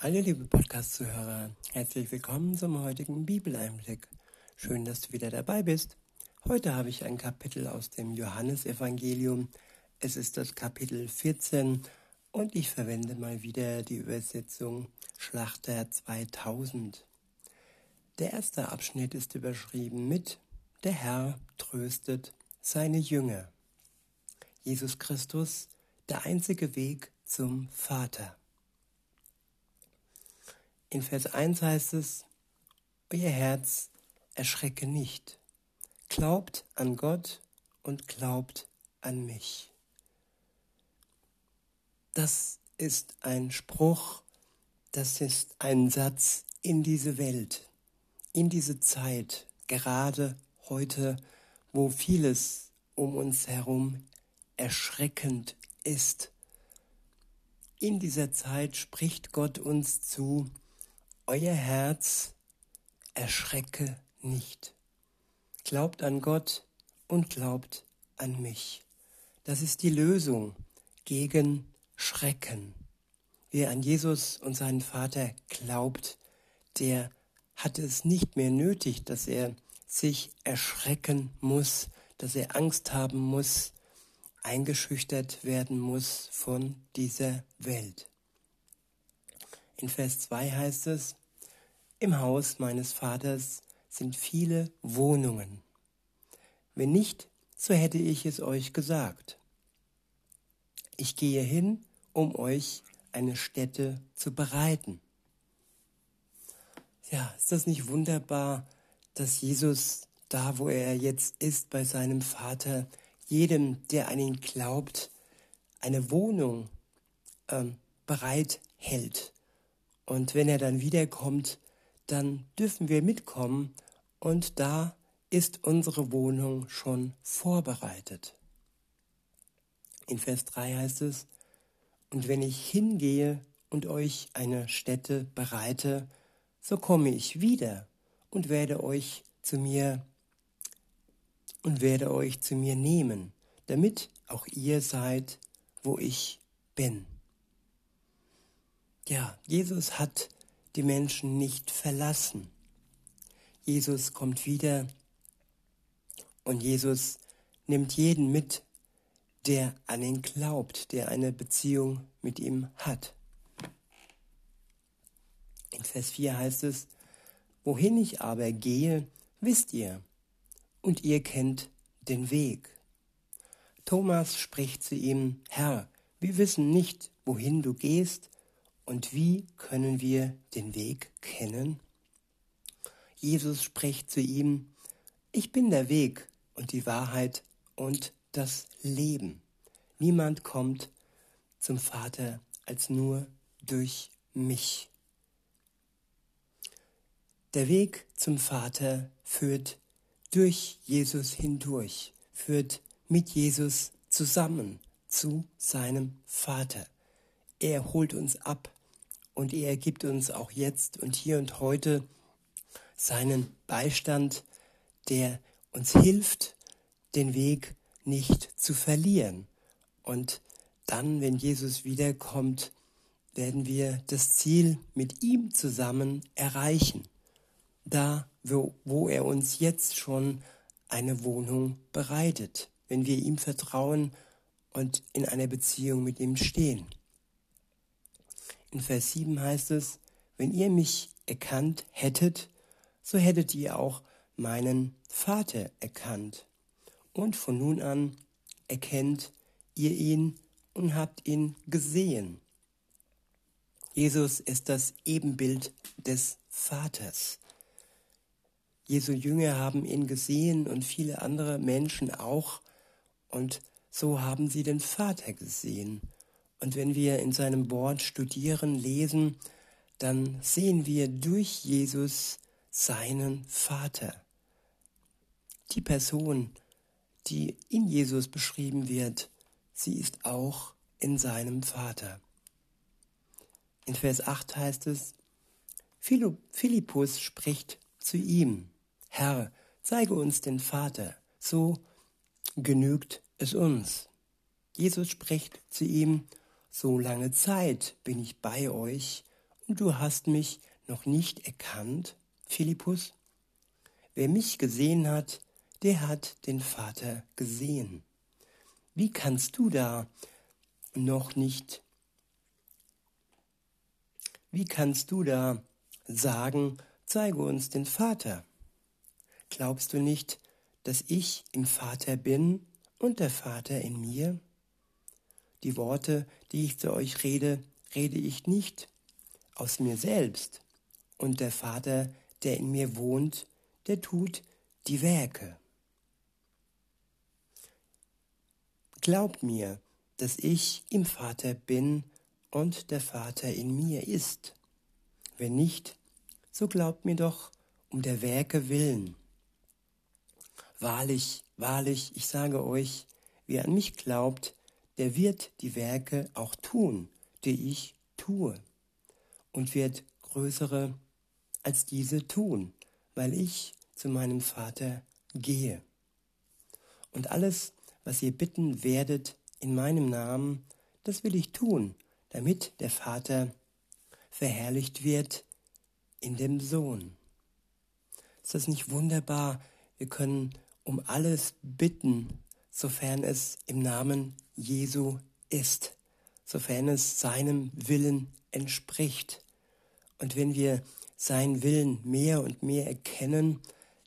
Hallo liebe Podcast-Zuhörer, herzlich willkommen zum heutigen Bibeleinblick. Schön, dass du wieder dabei bist. Heute habe ich ein Kapitel aus dem Johannesevangelium. Es ist das Kapitel 14 und ich verwende mal wieder die Übersetzung Schlachter 2000. Der erste Abschnitt ist überschrieben mit Der Herr tröstet seine Jünger. Jesus Christus, der einzige Weg zum Vater. In Vers 1 heißt es, Euer Herz erschrecke nicht. Glaubt an Gott und glaubt an mich. Das ist ein Spruch, das ist ein Satz in diese Welt, in diese Zeit, gerade heute, wo vieles um uns herum erschreckend ist. In dieser Zeit spricht Gott uns zu, euer Herz erschrecke nicht. Glaubt an Gott und glaubt an mich. Das ist die Lösung gegen Schrecken. Wer an Jesus und seinen Vater glaubt, der hat es nicht mehr nötig, dass er sich erschrecken muss, dass er Angst haben muss, eingeschüchtert werden muss von dieser Welt. In Vers 2 heißt es, Im Haus meines Vaters sind viele Wohnungen. Wenn nicht, so hätte ich es euch gesagt. Ich gehe hin, um euch eine Stätte zu bereiten. Ja, ist das nicht wunderbar, dass Jesus da, wo er jetzt ist, bei seinem Vater, jedem, der an ihn glaubt, eine Wohnung ähm, bereit hält. Und wenn er dann wiederkommt, dann dürfen wir mitkommen und da ist unsere Wohnung schon vorbereitet. In Vers 3 heißt es, und wenn ich hingehe und euch eine Stätte bereite, so komme ich wieder und werde euch zu mir und werde euch zu mir nehmen, damit auch ihr seid, wo ich bin. Ja, Jesus hat die Menschen nicht verlassen. Jesus kommt wieder und Jesus nimmt jeden mit, der an ihn glaubt, der eine Beziehung mit ihm hat. In Vers 4 heißt es, Wohin ich aber gehe, wisst ihr, und ihr kennt den Weg. Thomas spricht zu ihm, Herr, wir wissen nicht, wohin du gehst, und wie können wir den Weg kennen? Jesus spricht zu ihm, ich bin der Weg und die Wahrheit und das Leben. Niemand kommt zum Vater als nur durch mich. Der Weg zum Vater führt durch Jesus hindurch, führt mit Jesus zusammen zu seinem Vater. Er holt uns ab und er gibt uns auch jetzt und hier und heute seinen Beistand, der uns hilft, den Weg nicht zu verlieren. Und dann, wenn Jesus wiederkommt, werden wir das Ziel mit ihm zusammen erreichen. Da, wo, wo er uns jetzt schon eine Wohnung bereitet, wenn wir ihm vertrauen und in einer Beziehung mit ihm stehen. In Vers 7 heißt es, wenn ihr mich erkannt hättet, so hättet ihr auch meinen Vater erkannt. Und von nun an erkennt ihr ihn und habt ihn gesehen. Jesus ist das Ebenbild des Vaters. Jesu Jünger haben ihn gesehen und viele andere Menschen auch. Und so haben sie den Vater gesehen. Und wenn wir in seinem Wort studieren, lesen, dann sehen wir durch Jesus seinen Vater. Die Person, die in Jesus beschrieben wird, sie ist auch in seinem Vater. In Vers 8 heißt es, Philippus spricht zu ihm, Herr, zeige uns den Vater, so genügt es uns. Jesus spricht zu ihm, so lange Zeit bin ich bei euch und du hast mich noch nicht erkannt, Philippus? Wer mich gesehen hat, der hat den Vater gesehen. Wie kannst du da noch nicht, wie kannst du da sagen, zeige uns den Vater? Glaubst du nicht, dass ich im Vater bin und der Vater in mir? Die Worte, die ich zu euch rede, rede ich nicht aus mir selbst. Und der Vater, der in mir wohnt, der tut die Werke. Glaubt mir, dass ich im Vater bin und der Vater in mir ist. Wenn nicht, so glaubt mir doch um der Werke willen. Wahrlich, wahrlich, ich sage euch, wer an mich glaubt, der wird die Werke auch tun, die ich tue, und wird größere als diese tun, weil ich zu meinem Vater gehe. Und alles, was ihr bitten werdet in meinem Namen, das will ich tun, damit der Vater verherrlicht wird in dem Sohn. Ist das nicht wunderbar? Wir können um alles bitten, sofern es im Namen Jesu ist, sofern es seinem Willen entspricht. Und wenn wir seinen Willen mehr und mehr erkennen,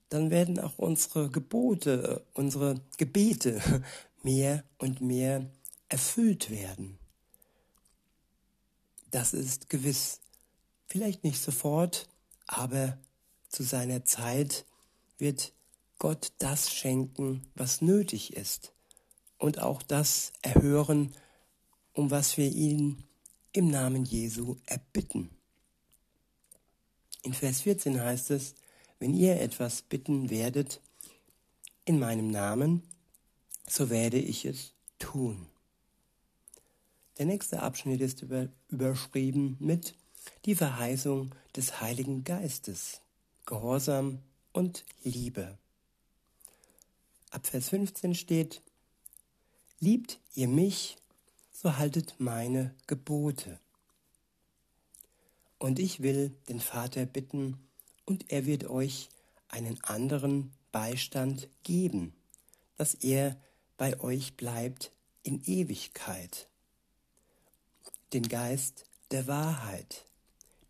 dann werden auch unsere Gebote, unsere Gebete mehr und mehr erfüllt werden. Das ist gewiss. Vielleicht nicht sofort, aber zu seiner Zeit wird Gott das schenken, was nötig ist und auch das erhören, um was wir ihn im Namen Jesu erbitten. In Vers 14 heißt es, wenn ihr etwas bitten werdet in meinem Namen, so werde ich es tun. Der nächste Abschnitt ist über, überschrieben mit die Verheißung des Heiligen Geistes, Gehorsam und Liebe. Ab Vers 15 steht, Liebt ihr mich, so haltet meine Gebote. Und ich will den Vater bitten, und er wird euch einen anderen Beistand geben, dass er bei euch bleibt in Ewigkeit. Den Geist der Wahrheit,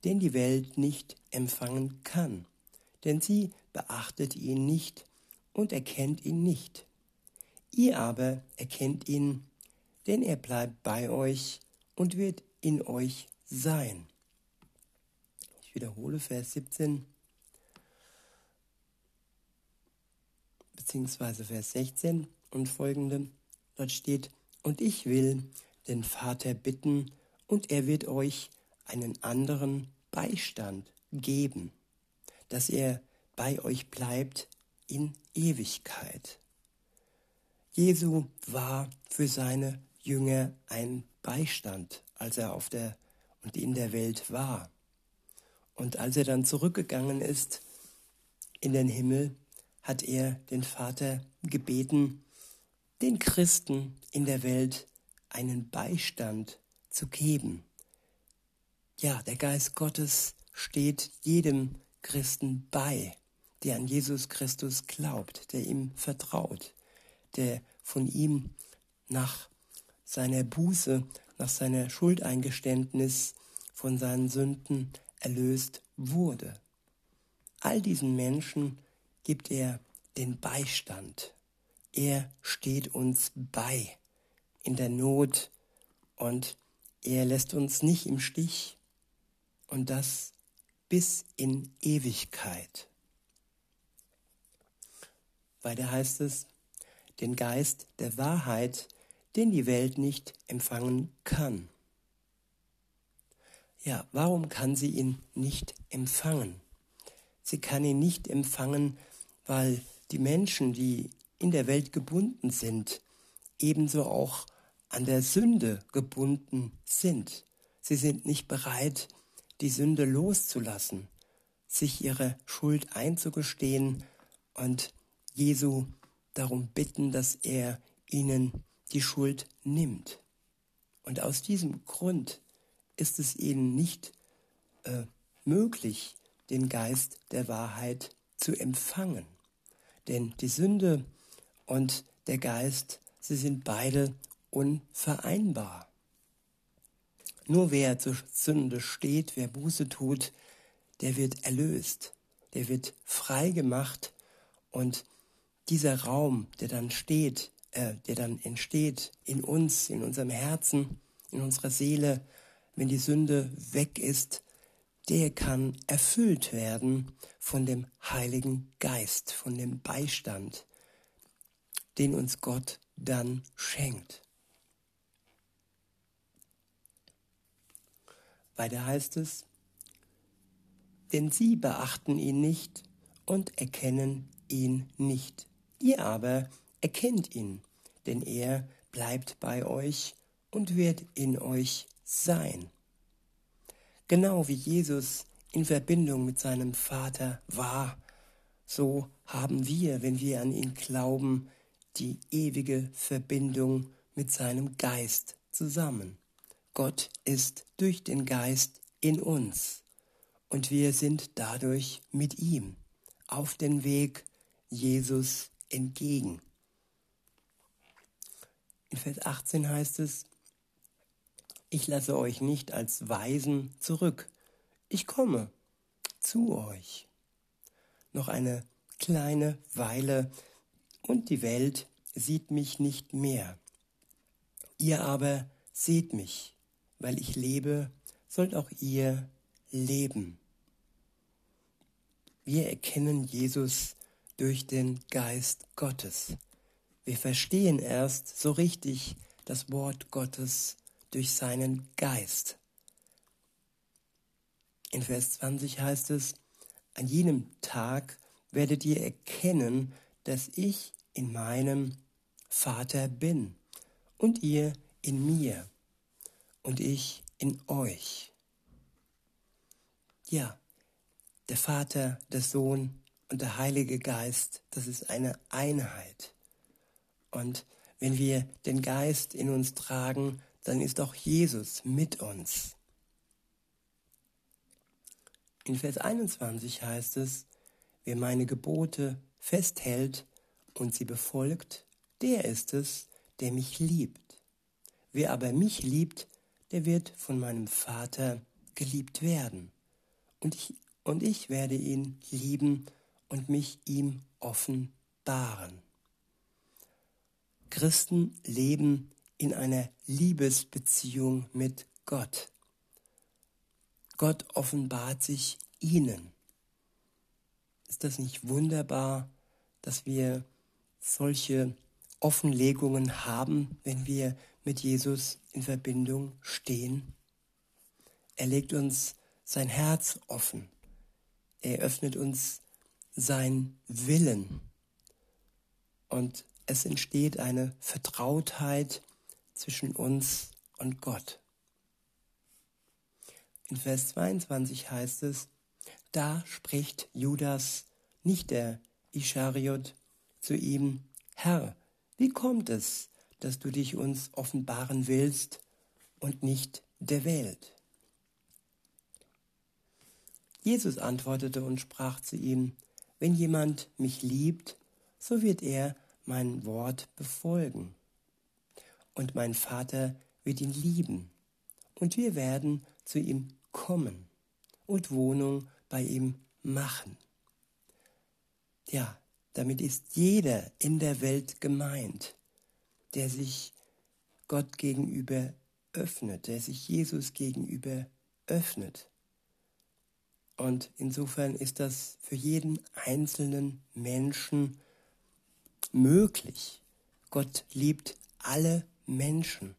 den die Welt nicht empfangen kann, denn sie beachtet ihn nicht und erkennt ihn nicht. Ihr aber erkennt ihn, denn er bleibt bei euch und wird in euch sein. Ich wiederhole Vers 17. beziehungsweise Vers 16 und folgende. Dort steht, und ich will den Vater bitten, und er wird euch einen anderen Beistand geben, dass er bei euch bleibt in Ewigkeit. Jesu war für seine Jünger ein Beistand, als er auf der und in der Welt war. Und als er dann zurückgegangen ist in den Himmel, hat er den Vater gebeten, den Christen in der Welt einen Beistand zu geben. Ja, der Geist Gottes steht jedem Christen bei, der an Jesus Christus glaubt, der ihm vertraut, der von ihm nach seiner Buße, nach seiner Schuldeingeständnis von seinen Sünden erlöst wurde. All diesen Menschen gibt er den Beistand. Er steht uns bei in der Not und er lässt uns nicht im Stich und das bis in Ewigkeit. Weiter heißt es, den Geist der Wahrheit, den die Welt nicht empfangen kann. Ja, warum kann sie ihn nicht empfangen? Sie kann ihn nicht empfangen, weil die Menschen, die in der Welt gebunden sind, ebenso auch an der Sünde gebunden sind. Sie sind nicht bereit, die Sünde loszulassen, sich ihre Schuld einzugestehen und Jesu darum bitten, dass er ihnen die Schuld nimmt. Und aus diesem Grund ist es ihnen nicht äh, möglich, den Geist der Wahrheit zu empfangen. Denn die Sünde und der Geist, sie sind beide unvereinbar. Nur wer zur Sünde steht, wer Buße tut, der wird erlöst, der wird frei gemacht und dieser Raum, der dann steht, äh, der dann entsteht in uns, in unserem Herzen, in unserer Seele, wenn die Sünde weg ist, der kann erfüllt werden von dem Heiligen Geist, von dem Beistand, den uns Gott dann schenkt. Weiter heißt es, denn sie beachten ihn nicht und erkennen ihn nicht. Ihr aber erkennt ihn, denn er bleibt bei euch und wird in euch sein. Genau wie Jesus in Verbindung mit seinem Vater war, so haben wir, wenn wir an ihn glauben, die ewige Verbindung mit seinem Geist zusammen. Gott ist durch den Geist in uns und wir sind dadurch mit ihm auf den Weg Jesus entgegen. In Vers 18 heißt es, ich lasse euch nicht als Weisen zurück, ich komme zu euch. Noch eine kleine Weile und die Welt sieht mich nicht mehr. Ihr aber seht mich, weil ich lebe, sollt auch ihr leben. Wir erkennen Jesus durch den Geist Gottes. Wir verstehen erst so richtig das Wort Gottes durch seinen Geist. In Vers 20 heißt es, an jenem Tag werdet ihr erkennen, dass ich in meinem Vater bin und ihr in mir und ich in euch. Ja, der Vater, der Sohn und der Heilige Geist, das ist eine Einheit. Und wenn wir den Geist in uns tragen, dann ist auch Jesus mit uns. In Vers 21 heißt es, wer meine Gebote festhält und sie befolgt, der ist es, der mich liebt. Wer aber mich liebt, der wird von meinem Vater geliebt werden. Und ich, und ich werde ihn lieben und mich ihm offenbaren. Christen leben in einer Liebesbeziehung mit Gott. Gott offenbart sich ihnen. Ist das nicht wunderbar, dass wir solche Offenlegungen haben, wenn wir mit Jesus in Verbindung stehen? Er legt uns sein Herz offen. Er öffnet uns sein Willen. Und es entsteht eine Vertrautheit zwischen uns und Gott. In Vers 22 heißt es, da spricht Judas, nicht der Ischariot, zu ihm, Herr, wie kommt es, dass du dich uns offenbaren willst und nicht der Welt? Jesus antwortete und sprach zu ihm, wenn jemand mich liebt, so wird er mein Wort befolgen. Und mein Vater wird ihn lieben. Und wir werden zu ihm kommen und Wohnung bei ihm machen. Ja, damit ist jeder in der Welt gemeint, der sich Gott gegenüber öffnet, der sich Jesus gegenüber öffnet. Und insofern ist das für jeden einzelnen Menschen möglich. Gott liebt alle Menschen.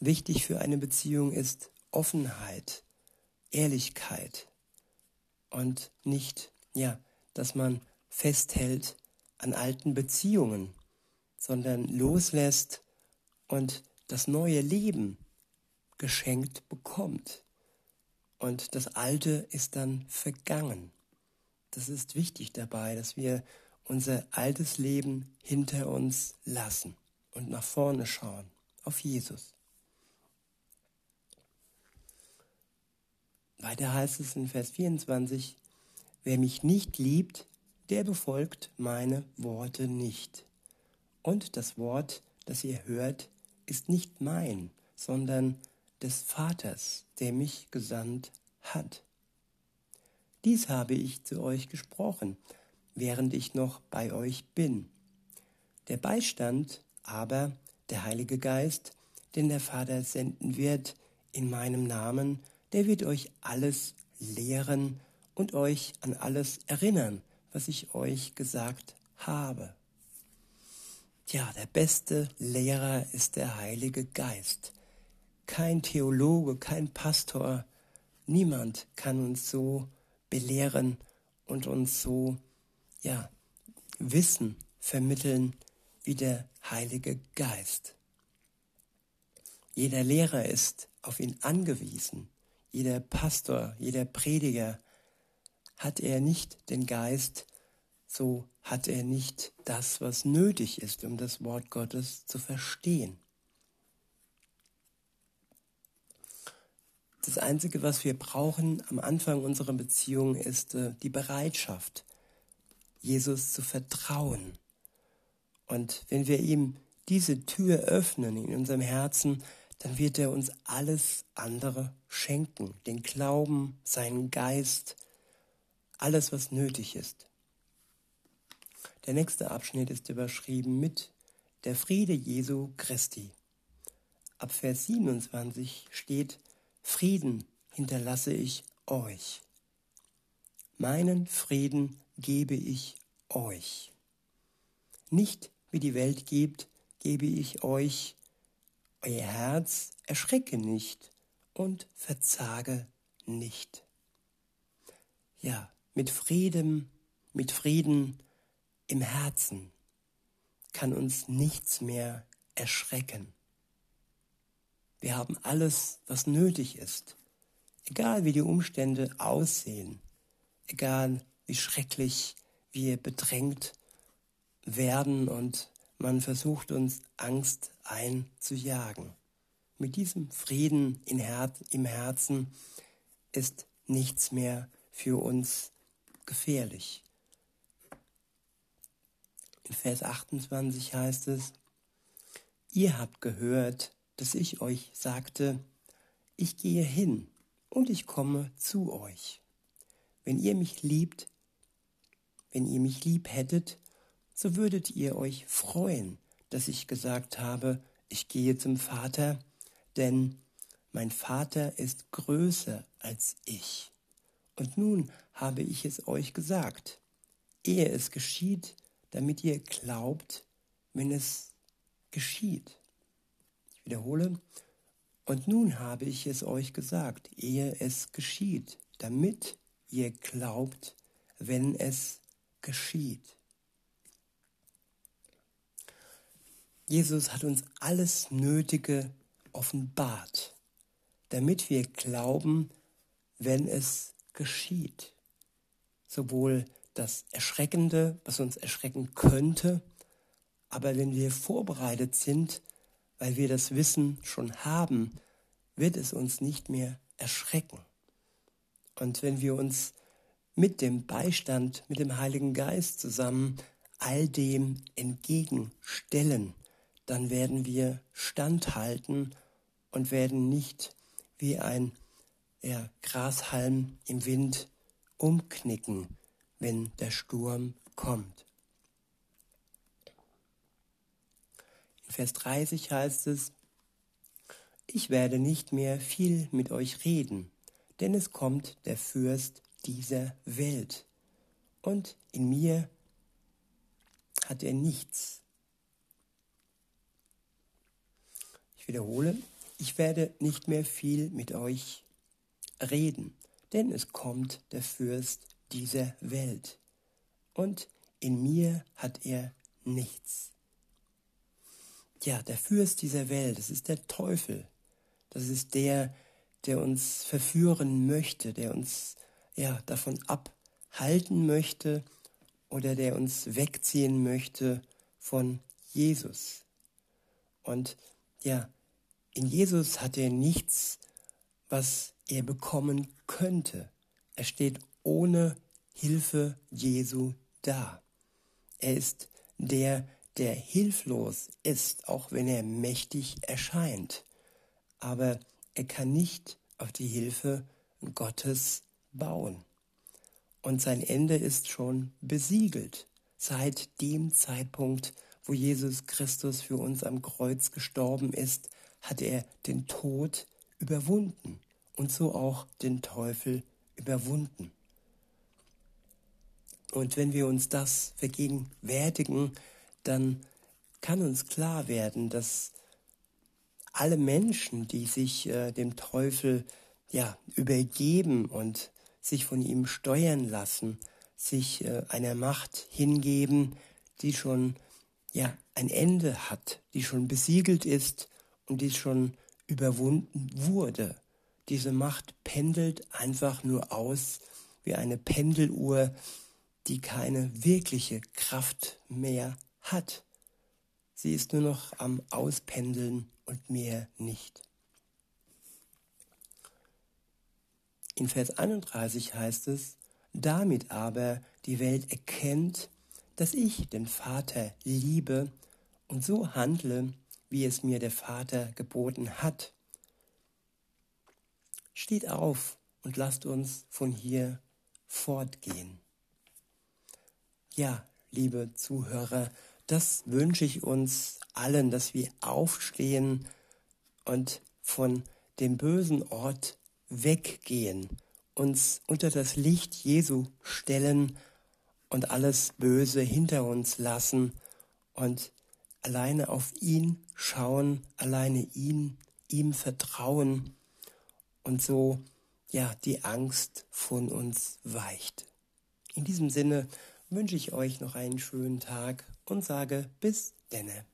Wichtig für eine Beziehung ist Offenheit, Ehrlichkeit und nicht, ja, dass man festhält an alten Beziehungen, sondern loslässt und das neue Leben geschenkt bekommt und das Alte ist dann vergangen. Das ist wichtig dabei, dass wir unser altes Leben hinter uns lassen und nach vorne schauen, auf Jesus. Weiter heißt es in Vers 24, wer mich nicht liebt, der befolgt meine Worte nicht. Und das Wort, das ihr hört, ist nicht mein, sondern des Vaters, der mich gesandt hat. Dies habe ich zu euch gesprochen, während ich noch bei euch bin. Der Beistand aber, der Heilige Geist, den der Vater senden wird in meinem Namen, der wird euch alles lehren und euch an alles erinnern, was ich euch gesagt habe. Tja, der beste Lehrer ist der Heilige Geist. Kein Theologe, kein Pastor, niemand kann uns so belehren und uns so, ja, Wissen vermitteln wie der Heilige Geist. Jeder Lehrer ist auf ihn angewiesen. Jeder Pastor, jeder Prediger hat er nicht den Geist, so hat er nicht das, was nötig ist, um das Wort Gottes zu verstehen. Das Einzige, was wir brauchen am Anfang unserer Beziehung, ist äh, die Bereitschaft, Jesus zu vertrauen. Und wenn wir ihm diese Tür öffnen in unserem Herzen, dann wird er uns alles andere schenken, den Glauben, seinen Geist, alles, was nötig ist. Der nächste Abschnitt ist überschrieben mit der Friede Jesu Christi. Ab Vers 27 steht, Frieden hinterlasse ich euch. Meinen Frieden gebe ich euch. Nicht wie die Welt gibt, gebe ich euch. Euer Herz erschrecke nicht und verzage nicht. Ja, mit Frieden, mit Frieden im Herzen kann uns nichts mehr erschrecken. Wir haben alles, was nötig ist, egal wie die Umstände aussehen, egal wie schrecklich wir bedrängt werden und man versucht uns Angst einzujagen. Mit diesem Frieden im Herzen ist nichts mehr für uns gefährlich. In Vers 28 heißt es, ihr habt gehört, dass ich euch sagte, ich gehe hin und ich komme zu euch. Wenn ihr mich liebt, wenn ihr mich lieb hättet, so würdet ihr euch freuen, dass ich gesagt habe, ich gehe zum Vater, denn mein Vater ist größer als ich. Und nun habe ich es euch gesagt, ehe es geschieht, damit ihr glaubt, wenn es geschieht. Wiederhole, und nun habe ich es euch gesagt, ehe es geschieht, damit ihr glaubt, wenn es geschieht. Jesus hat uns alles Nötige offenbart, damit wir glauben, wenn es geschieht. Sowohl das Erschreckende, was uns erschrecken könnte, aber wenn wir vorbereitet sind, weil wir das Wissen schon haben, wird es uns nicht mehr erschrecken. Und wenn wir uns mit dem Beistand, mit dem Heiligen Geist zusammen all dem entgegenstellen, dann werden wir standhalten und werden nicht wie ein ja, Grashalm im Wind umknicken, wenn der Sturm kommt. Vers 30 heißt es, ich werde nicht mehr viel mit euch reden, denn es kommt der Fürst dieser Welt, und in mir hat er nichts Ich wiederhole, ich werde nicht mehr viel mit euch reden, denn es kommt der Fürst dieser Welt. Und in mir hat er nichts. Ja, der Fürst dieser Welt, das ist der Teufel. Das ist der, der uns verführen möchte, der uns ja davon abhalten möchte oder der uns wegziehen möchte von Jesus. Und ja, in Jesus hat er nichts, was er bekommen könnte. Er steht ohne Hilfe Jesu da. Er ist der, der hilflos ist, auch wenn er mächtig erscheint. Aber er kann nicht auf die Hilfe Gottes bauen. Und sein Ende ist schon besiegelt seit dem Zeitpunkt, wo Jesus Christus für uns am Kreuz gestorben ist, hat er den Tod überwunden und so auch den Teufel überwunden. Und wenn wir uns das vergegenwärtigen, dann kann uns klar werden, dass alle Menschen, die sich äh, dem Teufel ja übergeben und sich von ihm steuern lassen, sich äh, einer Macht hingeben, die schon ja ein Ende hat, die schon besiegelt ist und die schon überwunden wurde. Diese Macht pendelt einfach nur aus wie eine Pendeluhr, die keine wirkliche Kraft mehr hat. Sie ist nur noch am Auspendeln und mehr nicht. In Vers 31 heißt es, damit aber die Welt erkennt, dass ich den Vater liebe und so handle, wie es mir der Vater geboten hat. Steht auf und lasst uns von hier fortgehen. Ja, liebe Zuhörer, das wünsche ich uns allen, dass wir aufstehen und von dem bösen Ort weggehen, uns unter das Licht Jesu stellen und alles Böse hinter uns lassen und alleine auf ihn schauen, alleine ihn, ihm vertrauen und so ja die Angst von uns weicht. In diesem Sinne wünsche ich euch noch einen schönen Tag und sage bis denne.